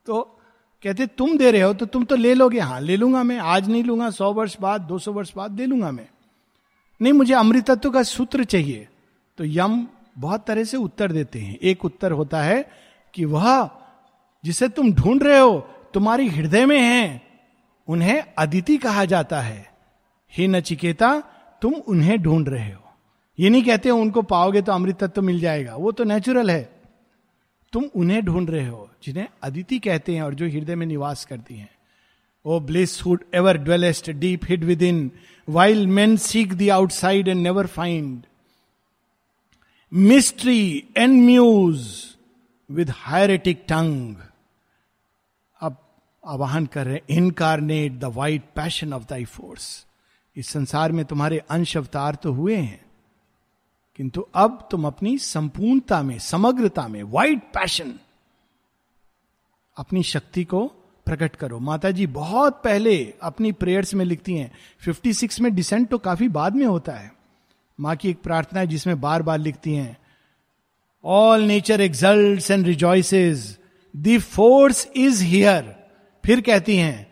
तो कहते, तुम दे रहे हो तो तुम तो ले लोगे। हाँ ले लूँगा मैं। आज नहीं लूँगा, सौ वर्ष बाद, दो सौ वर्ष बाद दे लूँगा मैं। नहीं, मुझे अमृतत्व का सूत्र चाहिए। तो यम बहुत तरह से उत्तर देते हैं। एक उत्तर होता है कि वह जिसे तुम ढूंढ रहे हो, तुम्हारी हृदय में है। उन्हें अदिति कहा जाता है। हे नचिकेता, तुम उन्हें ढूंढ रहे हो। ये नहीं कहते हो, उनको पाओगे तो अमृत तत्व मिल जाएगा। वो तो नेचुरल है। तुम उन्हें ढूंढ रहे हो, जिन्हें अदिति कहते हैं और जो हृदय में निवास करती हैं। O bliss who ever dwellest deep hid within while men seek the outside and never find mystery and muse with hieratic tongue आवाहन कर रहे incarnate the white passion of thy force इस संसार में तुम्हारे अंश अवतार तो हुए हैं, किंतु अब तुम अपनी संपूर्णता में, समग्रता में वाइट पैशन अपनी शक्ति को प्रकट करो। माता जी बहुत पहले अपनी प्रेयर्स में लिखती हैं। 56 में डिसेंट तो काफ़ी बाद में होता है। माँ की एक प्रार्थना है जिसमें बार बार लिखती हैं all nature exult and rejoices the force is here फिर कहती हैं,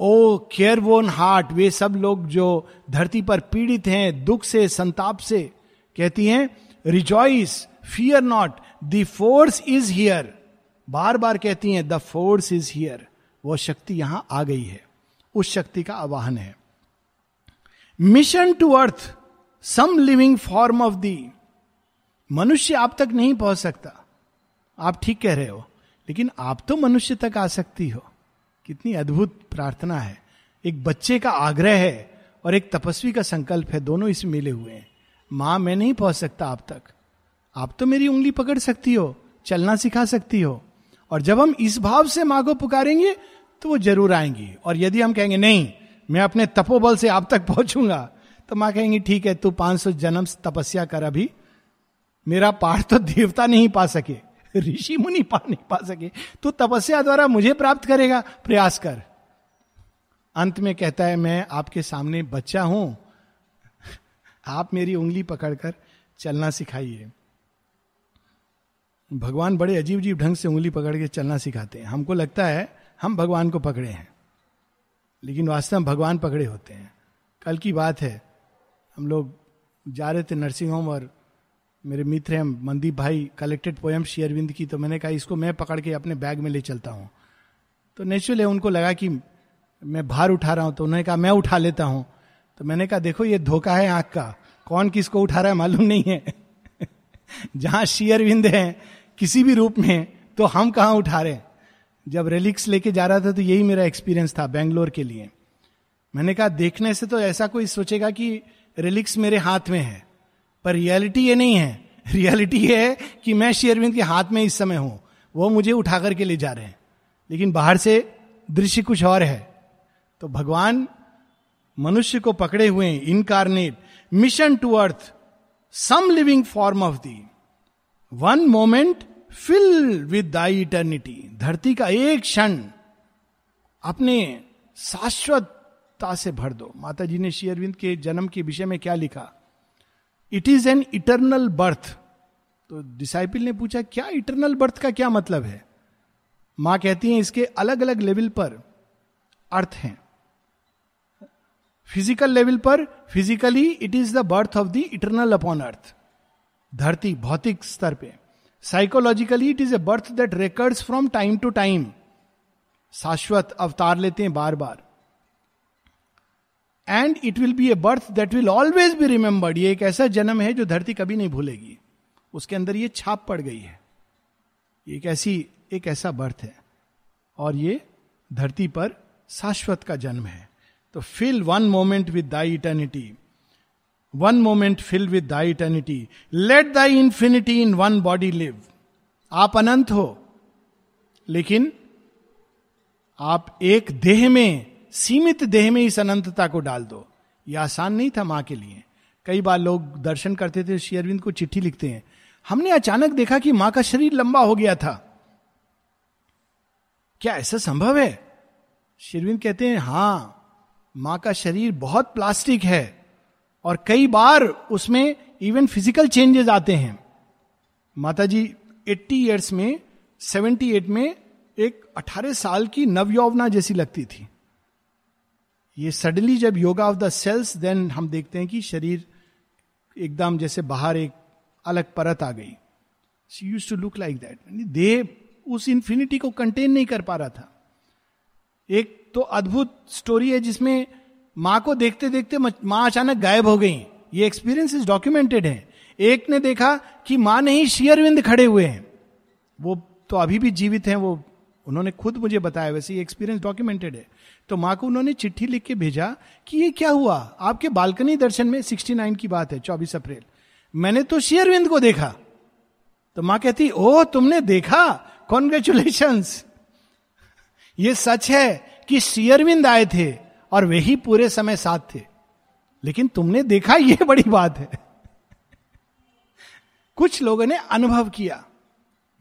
ओ केयर वोन हार्ट, वे सब लोग जो धरती पर पीड़ित हैं, दुख से, संताप से। कहती हैं rejoice fear not the force is here बार बार कहती हैं द फोर्स इज़ हियर वो शक्ति यहाँ आ गई है। उस शक्ति का आवाहन है। Mission to earth some living form of the मनुष्य आप तक नहीं पहुँच सकता। आप ठीक कह रहे हो। लेकिन आप तो मनुष्य तक आ सकती हो। कितनी अद्भुत प्रार्थना है। एक बच्चे का आग्रह है और एक तपस्वी का संकल्प है। दोनों इसमें मिले हुए हैं। माँ, मैं नहीं पहुँच सकता आप तक। आप तो मेरी उंगली पकड़ सकती हो, चलना सिखा सकती हो। और जब हम इस भाव से माँ को पुकारेंगे तो वो ज़रूर आएँगी। और यदि हम कहेंगे, नहीं, मैं अपने तपोबल से आप तक पहुंचूँगा तो माँ कहेंगी, ठीक है, तू 500 जन्म तपस्या कर अभी। मेरा पाठ तो देवता नहीं पा सके। [laughs] ऋषि मुनि पा, नहीं पा सके। तो तपस्या द्वारा मुझे प्राप्त करेगा। प्रयास कर। अंत में कहता है, मैं आपके सामने बच्चा हूँ। आप मेरी उंगली पकड़कर चलना सिखाइए। भगवान बड़े अजीब अजीब ढंग से उंगली पकड़ के चलना सिखाते हैं। हमको लगता है, हम भगवान को पकड़े हैं। लेकिन वास्तव में भगवान पकड़े होते हैं। कल की बात है, हम लोग जा रहे थे नर्सिंग होम और मेरे मित्र हैं, मनदीप भाई कलेक्टेड पोएम शेयरविंद की तो मैंने कहा, इसको मैं पकड़ के अपने बैग में ले चलता हूँ. तो नेचुरल है उनको लगा कि मैं भार उठा रहा हूँ तो उन्होंने कहा, मैं उठा लेता हूँ। तो मैंने कहा, देखो, ये धोखा है आँख का। कौन किसको उठा रहा है मालूम नहीं है। [laughs] जहाँ शेयरविंद है, किसी भी रूप में तो हम कहाँ उठा रहे जब रेलिक्स लेके जा रहा था तो यही मेरा एक्सपीरियंस था बेंगलोर के लिए। मैंने कहा, देखने से तो ऐसा कोई सोचेगा कि रिलिक्स मेरे हाथ में है। पर रियलिटी ये नहीं है। [laughs] रियलिटी ये है कि मैं शेयरविंद के हाथ में इस समय हूँ। वो मुझे उठा करके ले जा रहे हैं। लेकिन बाहर से दृश्य कुछ और है। तो भगवान मनुष्य को पकड़े हुए incarnate mission to earth some living form of the one moment fill with thy eternity धरती का एक क्षण अपने शाश्वतता से भर दो। माता जी ने शेयरविंद के जन्म के विषय में क्या लिखा? It is an eternal birth तो डिसाइपल ने पूछा, क्या इटरनल बर्थ का क्या मतलब है? माँ कहती हैं, इसके अलग अलग लेवल पर अर्थ हैं। फ़िज़िकल लेवल पर physically it is the birth of the eternal upon earth धरती, भौतिक स्तर पे। Psychologically it is a birth that recurs from time to time शाश्वत अवतार लेते हैं बार बार and it will be a birth that will always be remembered ये एक ऐसा जन्म है जो धरती कभी नहीं भूलेगी। उसके अंदर ये छाप पड़ गई है। एक ऐसी, एक ऐसा बर्थ है। और ये धरती पर शाश्वत का जन्म है। तो fill one moment with thy eternity one moment fill with thy eternity let thy infinity in one body live आप अनंत हो, लेकिन आप एक देह में सीमित देह में इस अनंतता को डाल दो। यह आसान नहीं था माँ के लिए। कई बार लोग दर्शन करते थे, श्री अरविंद को चिट्ठी लिखते हैं। हमने अचानक देखा कि माँ का शरीर लंबा हो गया था। क्या ऐसा संभव है? शेरविंद कहते हैं, हाँ, माँ का शरीर बहुत प्लास्टिक है और कई बार उसमें इवन फ़िज़िकल चेंजेस आते हैं। माता जी एट्टी ईयर्स में 78 में एक 18 साल की नवयौवना जैसी लगती थी। ये सडनली जब yoga of the cells then हम देखते हैं कि शरीर एकदम जैसे बाहर एक अलग परत आ गई। She used to look like that देह उस इंफिनिटी को कंटेन नहीं कर पा रहा था। एक तो अद्भुत स्टोरी है जिसमें माँ को देखते देखते माँ अचानक गायब हो गई। ये एक्सपीरियंस इज़ डॉक्यूमेंटेड है। एक ने देखा कि माँ नहीं शेयरविंद खड़े हुए हैं। वो तो अभी भी जीवित हैं, वो उन्होंने खुद मुझे बताया, वैसे ये एक्सपीरियंस डॉक्यूमेंटेड है। तो माँ को उन्होंने चिट्ठी लिख के भेजा कि ये क्या हुआ? आपके बालकनी दर्शन में 69 की बात है 24 अप्रैल। मैंने तो शेयरविंद को देखा। तो माँ कहती, ओ, तुमने देखा? कॉन्ग्रेचुलेशन [laughs] ये सच है कि शेयरविंद आए थे और वही पूरे समय साथ थे। लेकिन तुमने देखा यह बड़ी बात है। [laughs] कुछ लोगों ने अनुभव किया।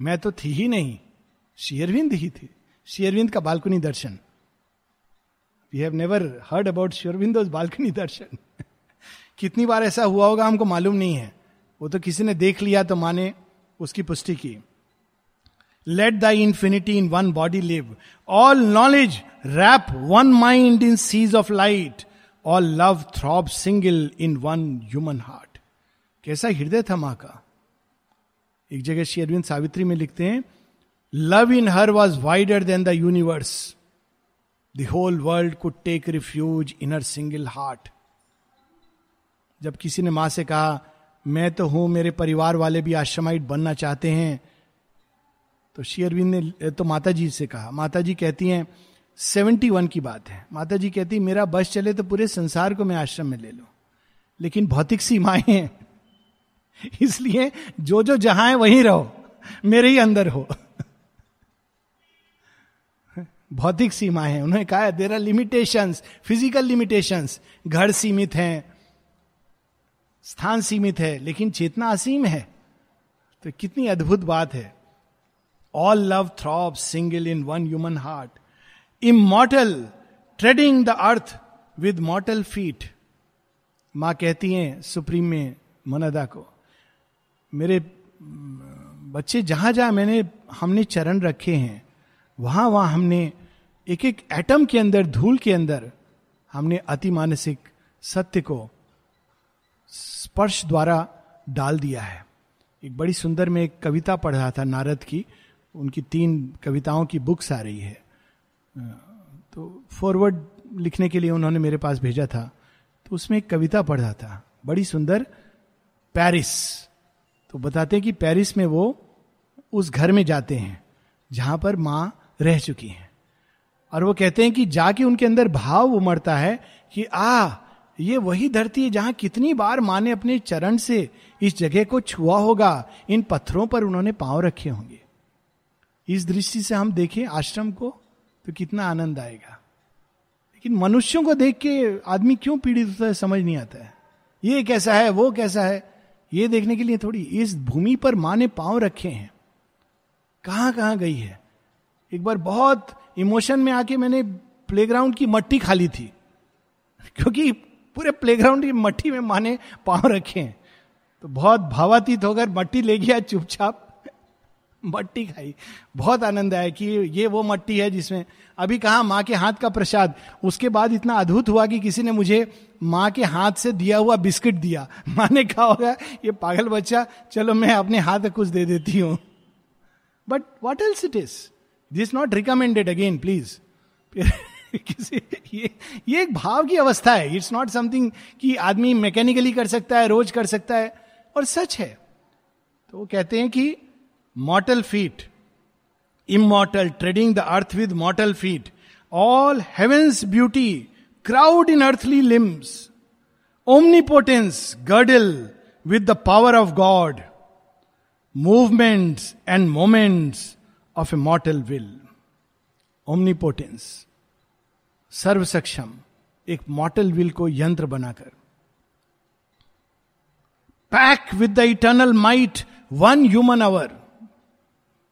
मैं तो थी ही नहीं। शेयरविंद ही थे। शेयरविंद का balcony darshan. We have never heard about शेयरविंद बालकनी दर्शन। [laughs] कितनी बार ऐसा हुआ होगा हमको मालूम नहीं है। वो तो किसी ने देख लिया तो माने उसकी पुष्टि की। Let the infinity in one body live all knowledge wrap one mind in seas of light all love throb single in one human heart कैसा हृदय था माँ का? एक जगह श्री अरविंद सावित्री में लिखते हैं love in her was wider than the universe the whole world could take refuge in her single heart जब किसी ने माँ से कहा, मैं तो हूँ, मेरे परिवार वाले भी आश्रमाइट बनना चाहते हैं तो शेयरविंद ने तो माता जी से कहा। माता जी कहती हैं, सेवेंटी वन की बात है। माता जी कहती मेरा बस चले तो पूरे संसार को मैं आश्रम में ले लो। लेकिन भौतिक सीमाएँ हैं। इसलिए जो जो जहाँ है वहीं रहो। मेरे ही अंदर हो। भौतिक सीमा है। उन्होंने कहा there are limitation physical limitation घर सीमित हैं, स्थान सीमित है, लेकिन चेतना असीम है। तो कितनी अद्भुत बात है। All love throb single in one human heart immortal treading the earth with mortal feet माँ कहती हैं सुप्रीम में मनदा को, मेरे, बच्चे जहाँ जहाँ मैंने, हमने चरण रखे हैं वहाँ वहाँ हमने एक एक एटम के अंदर, धूल के अंदर हमने अति मानसिक सत्य को स्पर्श द्वारा डाल दिया है। एक बड़ी सुंदर में एक कविता पढ़ रहा था नारद की। उनकी तीन कविताओं की बुक्स आ रही है। तो फॉरवर्ड लिखने के लिए उन्होंने मेरे पास भेजा था। तो उसमें एक कविता पढ़ रहा था। बड़ी सुंदर पेरिस तो बताते हैं कि पेरिस में वो उस घर में जाते हैं, जहाँ पर माँ रह चुकी हैं। और वो कहते हैं कि जाके उनके अंदर भाव उमड़ता है कि, आ, ये वही धरती है जहाँ कितनी बार माँ ने अपने चरण से इस जगह को छुआ होगा। इन पत्थरों पर उन्होंने पाँव रखे होंगे। इस दृष्टि से हम देखें आश्रम को तो कितना आनंद आएगा। लेकिन मनुष्यों को देख के आदमी क्यों पीड़ित होता है, समझ नहीं आता है। ये कैसा है, वो कैसा है? ये देखने के लिए थोड़ी, इस भूमि पर माँ ने पाँव रखे हैं। कहाँ कहाँ गई है? एक बार बहुत इमोशन में आके मैंने प्लेग्राउंड की मट्टी खाली थी। क्योंकि पूरे प्लेग्राउंड की मट्टी में माँ ने पाँव रखे हैं। तो बहुत भावातीत होकर मट्टी ले गया चुपचाप। मट्टी खाई। बहुत आनंद आया कि ये वो मट्टी है जिसमें अभी कहा माँ के हाथ का प्रसाद। उसके बाद इतना अद्भुत हुआ कि किसी ने मुझे माँ के हाथ से दिया हुआ बिस्किट दिया। माँ ने कहा होगा, ये पागल बच्चा, चलो मैं अपने हाथ कुछ दे देती हूँ। But what else it is this not recommended again please ये ये एक भाव की अवस्था है। इट्स नॉट समथिंग कि आदमी मैकेनिकली कर सकता है, रोज कर सकता है, और सच है। तो वो कहते हैं कि mortal feet immortal treading the earth with mortal feet all heaven's beauty crowd in earthly limbs omnipotence girdle with the power of God movements and moments of a mortal will. Omnipotence सर्व सक्षम एक मॉटल विल को यंत्र बनाकर। Pack with the eternal might one human hour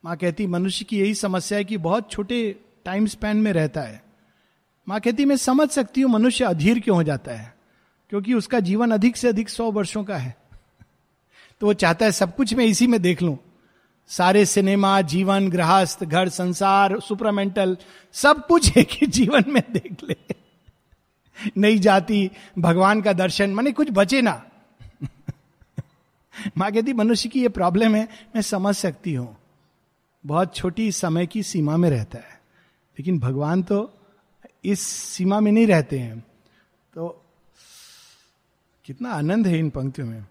माँ कहती, मनुष्य की यही समस्या है कि बहुत छोटे टाइम स्पैन में रहता है। माँ कहती, मैं समझ सकती हूँ मनुष्य अधीर क्यों हो जाता है, क्योंकि उसका जीवन अधिक से अधिक सौ वर्षों का है। [laughs] तो वो चाहता है सब कुछ मैं इसी में देख लूँ। सारे सिनेमा, जीवन, गृहस्थ, घर, संसार, सुपरामेंटल, सब कुछ एक ही जीवन में देख ले। नई जाति, भगवान का दर्शन, माने कुछ बचे ना। माँ कहती, मनुष्य की ये प्रॉब्लम है, मैं समझ सकती हूँ। बहुत छोटी समय की सीमा में रहता है। लेकिन भगवान तो इस सीमा में नहीं रहते हैं। तो कितना आनंद है इन पंक्तियों में।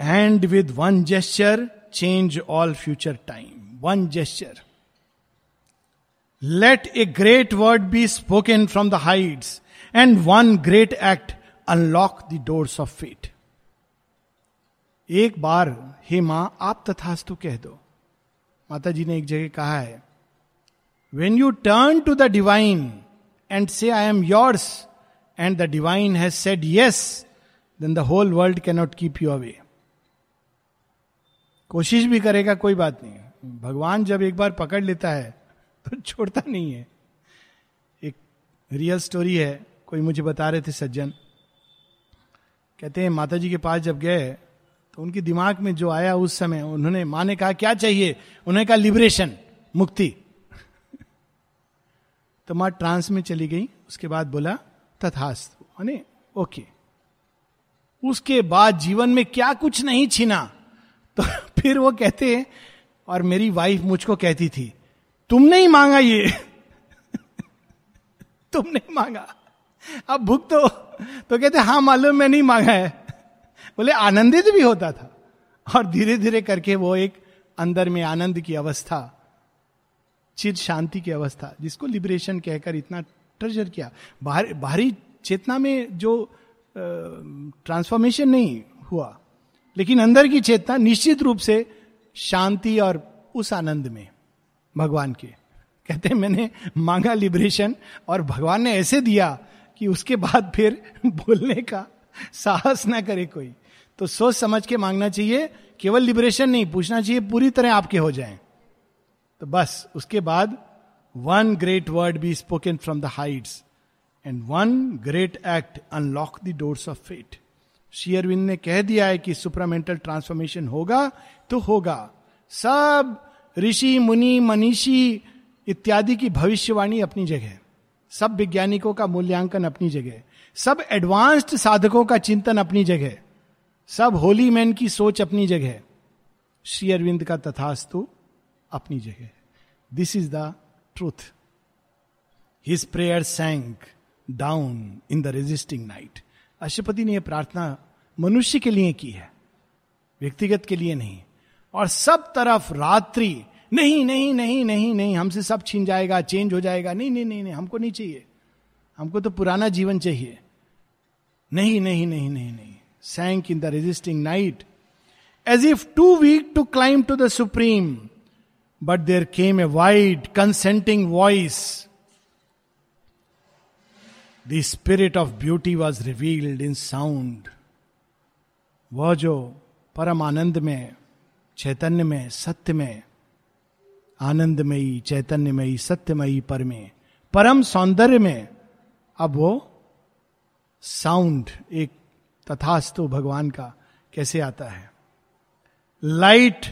And with one gesture change all future time one gesture let a great word be spoken from the heights and one great act unlock the doors of fate एक बार, हे माँ, आप तथास्तु कह दो। माता जी ने एक जगह कहा है when you turn to the divine and say I am yours and the divine has said yes then the whole world cannot keep you away कोशिश भी करेगा, कोई बात नहीं। भगवान जब एक बार पकड़ लेता है तो छोड़ता नहीं है। एक रियल स्टोरी है, कोई मुझे बता रहे थे सज्जन। कहते हैं माता जी के पास जब गए तो उनके दिमाग में जो आया उस समय, उन्होंने, माँ ने कहा, क्या चाहिए? उन्होंने कहा लिबरेशन मुक्ति. तो माँ ट्रांस में चली गई, उसके बाद बोला, तथास्त. ओके. उसके बाद जीवन में क्या कुछ नहीं छीना। तो फिर वो कहते हैं और मेरी वाइफ मुझको कहती थी तुमने ही मांगा ये। [laughs] तुमने मांगा। अब तो, तो कहते हाँ मालूम मैं नहीं मांगा है। [laughs] बोले आनंदित भी होता था। और धीरे धीरे करके वो एक अंदर में आनंद की अवस्था चिर शांति की अवस्था जिसको लिबरेशन कहकर इतना ट्रेजर किया। बाहर बाहरी चेतना में जो ट्रांसफॉर्मेशन नहीं हुआ लेकिन अंदर की चेतना निश्चित रूप से शांति और उस आनंद में, भगवान के। कहते हैं, मैंने मांगा लिबरेशन और भगवान ने ऐसे दिया कि उसके बाद फिर [laughs] बोलने का साहस ना करे कोई। तो सोच समझ के मांगना चाहिए, केवल लिबरेशन नहीं, पूछना चाहिए, पूरी तरह आपके हो जाए। तो बस, उसके बाद one great word be spoken from the heights and one great act unlock the doors of fate शेयरविंद ने कह दिया है कि सुपरामेंटल ट्रांसफॉर्मेशन होगा तो होगा। सब ऋषि, मुनि, मनीषी इत्यादि की भविष्यवाणी अपनी जगह सब वैज्ञानिकों का मूल्यांकन अपनी जगह सब एडवांस्ड साधकों का चिंतन अपनी जगह सब होली मैन की सोच अपनी जगह श्री अरविंद का तथास्तु अपनी जगह this is the truth his prayer sank down in the resisting night Ashwapati ने यह प्रार्थना मनुष्य के लिए की है व्यक्तिगत के लिए नहीं और सब तरफ़ रात्रि नहीं नहीं नहीं नहीं नहीं हमसे सब छीन जाएगा चेंज हो जाएगा नहीं नहीं नहीं नहीं हमको नहीं चाहिए हमको तो पुराना जीवन चाहिए नहीं नहीं नहीं नहीं नहीं sank in the resisting night as if too weak to climb to the supreme but there came a wide consenting voice the spirit of beauty was revealed in sound वह जो परम आनंद में चैतन्य में सत्य में आनंदमयी, चैतन्यमयी, सत्यमयी पर में परम सौंदर्य में अब वो साउंड, एक तथास्तु भगवान का कैसे आता है? Light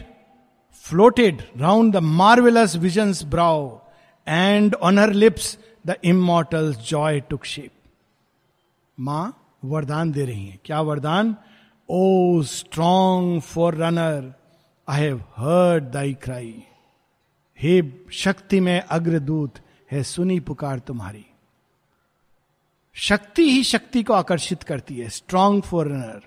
floated round the marvellous vision's brow and on her lips the immortal joy took shape माँ वरदान दे रही है। क्या वरदान? O strong forerunner I have heard thy cry हे शक्ति में अग्रदूत, है सुनी पुकार तुम्हारी। शक्ति ही शक्ति को आकर्षित करती है स्ट्रॉन्ग फॉर रनर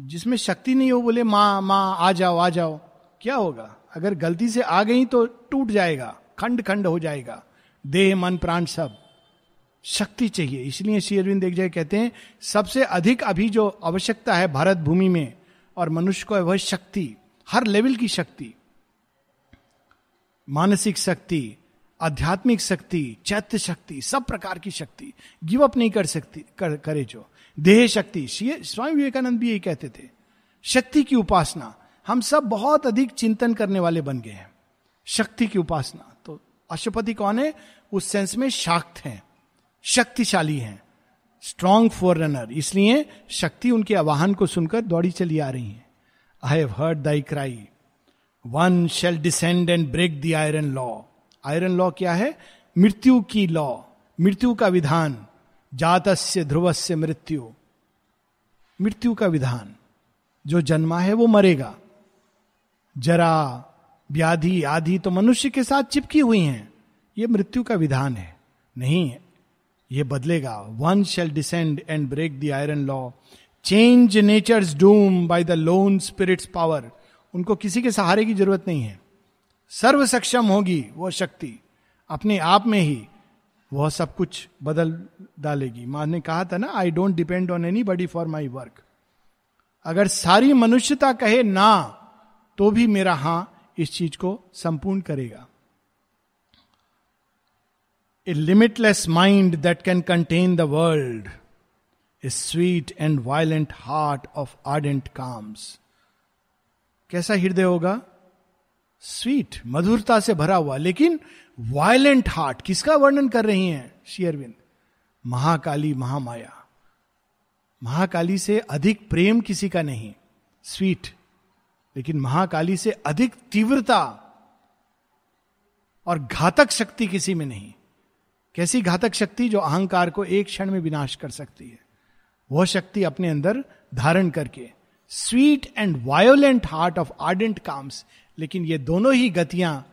जिसमें शक्ति नहीं हो, बोले, माँ माँ, आ जाओ आ जाओ। क्या होगा? अगर गलती से आ गई तो टूट जाएगा खंड खंड हो जाएगा। देह, मन, प्राण सब। शक्ति चाहिए। इसलिए श्री अरविंद देख जाए कहते हैं सबसे अधिक अभी जो आवश्यकता है भारत भूमि में और मनुष्य को वह शक्ति हर लेवल की शक्ति। मानसिक शक्ति आध्यात्मिक शक्ति चैत्य शक्ति सब प्रकार की शक्ति। गिव अप नहीं कर सकती कर, करे जो। देह शक्ति स्वामी विवेकानंद भी यही कहते थे। शक्ति की उपासना हम सब बहुत अधिक चिंतन करने वाले बन गए हैं। शक्ति की उपासना तो अशुपति कौन है? उस सेंस में शाक्त हैं। शक्तिशाली हैं। स्ट्रॉन्ग फोर रनर इसलिए शक्ति उनके आवाहन को सुनकर दौड़ी चली आ रही है। I have heard thy cry one shall descend and break the iron law iron law क्या है? मृत्यु की लॉ मृत्यु का विधान. जातस्य, ध्रुवस्य मृत्यु. मृत्यु का विधान. जो जन्मा है वो मरेगा। जरा, व्याधि, आदि तो मनुष्य के साथ चिपकी हुई हैं। ये मृत्यु का विधान है। नहीं ये बदलेगा। One shall descend and break the iron law change nature's doom by the lone spirit's power उनको किसी के सहारे की ज़रूरत नहीं है। सर्व सक्षम होगी वो शक्ति। अपने आप में ही वह सब कुछ बदल डालेगी। माँ ने कहा था ना I don't depend on anybody for my work अगर सारी मनुष्यता कहे ना तो भी मेरा हाँ इस चीज़ को संपूर्ण करेगा। A limitless mind that can contain the world a sweet and violent heart of ardent calms कैसा हृदय होगा? स्वीट मधुरता से भरा हुआ, लेकिन वायलेंट हार्ट किसका वर्णन कर रही हैं शेयरविंद महाकाली महामाया। महाकाली से अधिक प्रेम किसी का नहीं स्वीट लेकिन महाकाली से अधिक तीव्रता और घातक शक्ति किसी में नहीं। कैसी घातक शक्ति जो अहंकार को एक क्षण में विनाश कर सकती है? वह शक्ति अपने अंदर धारण करके sweet and violent heart of ardent calms लेकिन ये दोनों ही गतियाँ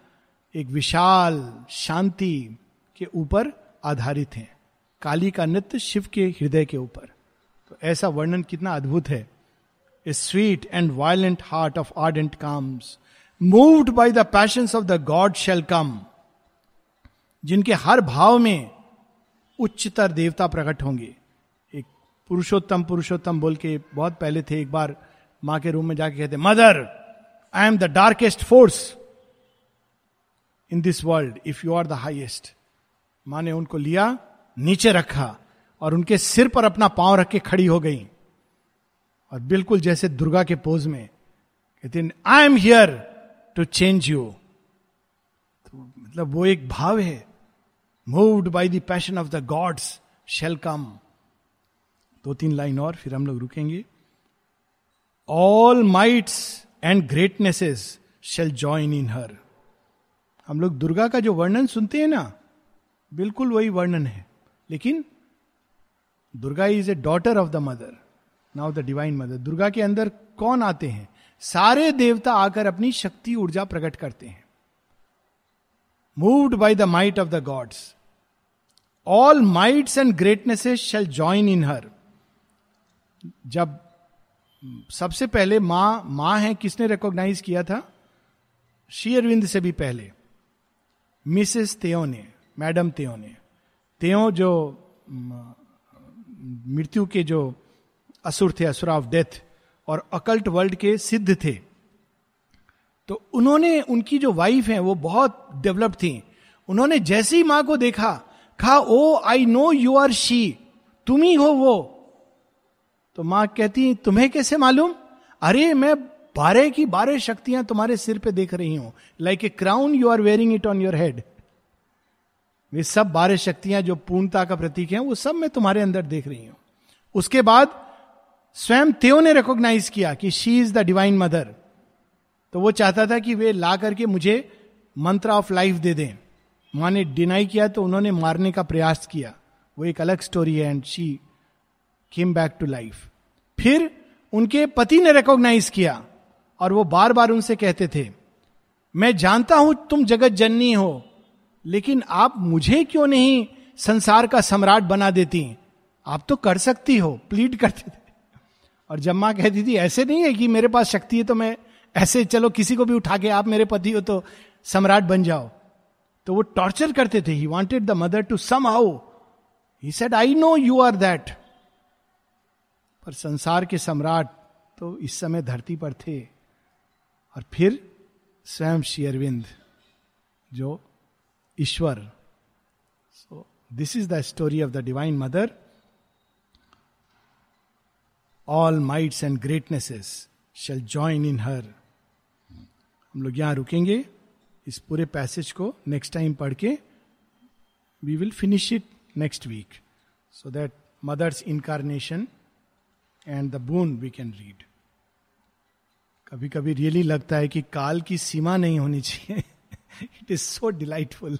एक विशाल शांति के ऊपर आधारित हैं। काली का नृत्य शिव के हृदय के ऊपर। तो ऐसा वर्णन कितना अद्भुत है। A sweet and violent heart of ardent calms moved by the passion of the god shall come जिनके हर भाव में उच्चतर देवता प्रकट होंगे। एक पुरुषोत्तम पुरुषोत्तम बोल के बहुत पहले थे, एक बार माँ के रूम में जाके कहते, mother I am the darkest force in this world if you are the highest माँ ने उनको लिया, नीचे रखा, और उनके सिर पर अपना पाँव रख के खड़ी हो गई। और बिल्कुल जैसे दुर्गा के पोज में कहते I am here to change you मतलब वो एक भाव है। Moved by the passion of the gods shall come दो तीन लाइन और, फिर हम लोग रुकेंगे। All mights and greatnesses shall join in her हम लोग दुर्गा का जो वर्णन सुनते हैं ना, बिल्कुल वही वर्णन है। लेकिन Durga is a daughter of the mother now the divine mother Durga के अंदर कौन आते हैं? सारे देवता आकर अपनी शक्ति ऊर्जा प्रकट करते हैं। Moved by the might of the gods all mights and greatnesses shall join in her जब सबसे पहले माँ माँ है, किसने रिकॉग्नाइज किया था? श्री अरविंद से भी पहले। मिसेस तेओ ने मैडम तेओ ने तेओ जो मृत्यु के जो असुर थे, असुर ऑफ़ डेथ और अकल्ट वर्ल्ड के सिद्ध थे। तो उन्होंने, उनकी जो वाइफ है, वो बहुत डेवलप थी। उन्होंने जैसी माँ को देखा कहा O I know you are she तुम ही हो वो। तो माँ कहती, तुम्हें कैसे मालूम? अरे, मैं बारह की बारह शक्तियाँ तुम्हारे सिर पे देख रही हूँ। Like a crown you are wearing it on your head वे सब बारह शक्तियाँ जो पूर्णता का प्रतीक है, वो सब मैं तुम्हारे अंदर देख रही हूँ। उसके बाद स्वयं तेव ने रिकॉग्नाइज किया कि she is the divine mother तो वो चाहता था कि वे ला करके मुझे मंत्र ऑफ़ लाइफ दे दें। माँ ने डिनाई किया तो उन्होंने मारने का प्रयास किया। वो एक अलग स्टोरी है and she came back to life फिर उनके पति ने रिकॉग्नाइज किया और वो बार बार उनसे कहते थे, मैं जानता हूँ तुम जगत जननी हो, लेकिन आप मुझे क्यों नहीं संसार का सम्राट बना देती? आप तो कर सकती हो प्लीड करते थे। और जब माँ कहती थी, ऐसे नहीं है कि मेरे पास शक्ति है तो मैं ऐसे, चलो किसी को भी उठा के आप मेरे पति हो तो सम्राट बन जाओ। तो वो टॉर्चर करते थे. He wanted the mother to somehow he said I know you are that पर संसार के सम्राट तो इस समय धरती पर थे। और फिर स्वयं श्री अरविंद, जो ईश्वर। So this is the story of the divine mother all mights and greatnesses shall join in her हम लोग यहाँ रुकेंगे। इस पूरे पैसेज को नेक्स्ट टाइम पढ़ के we will finish it next week so that mother's incarnation and the boon we can read कभी कभी रियली लगता है कि काल की सीमा नहीं होनी चाहिए। It is so delightful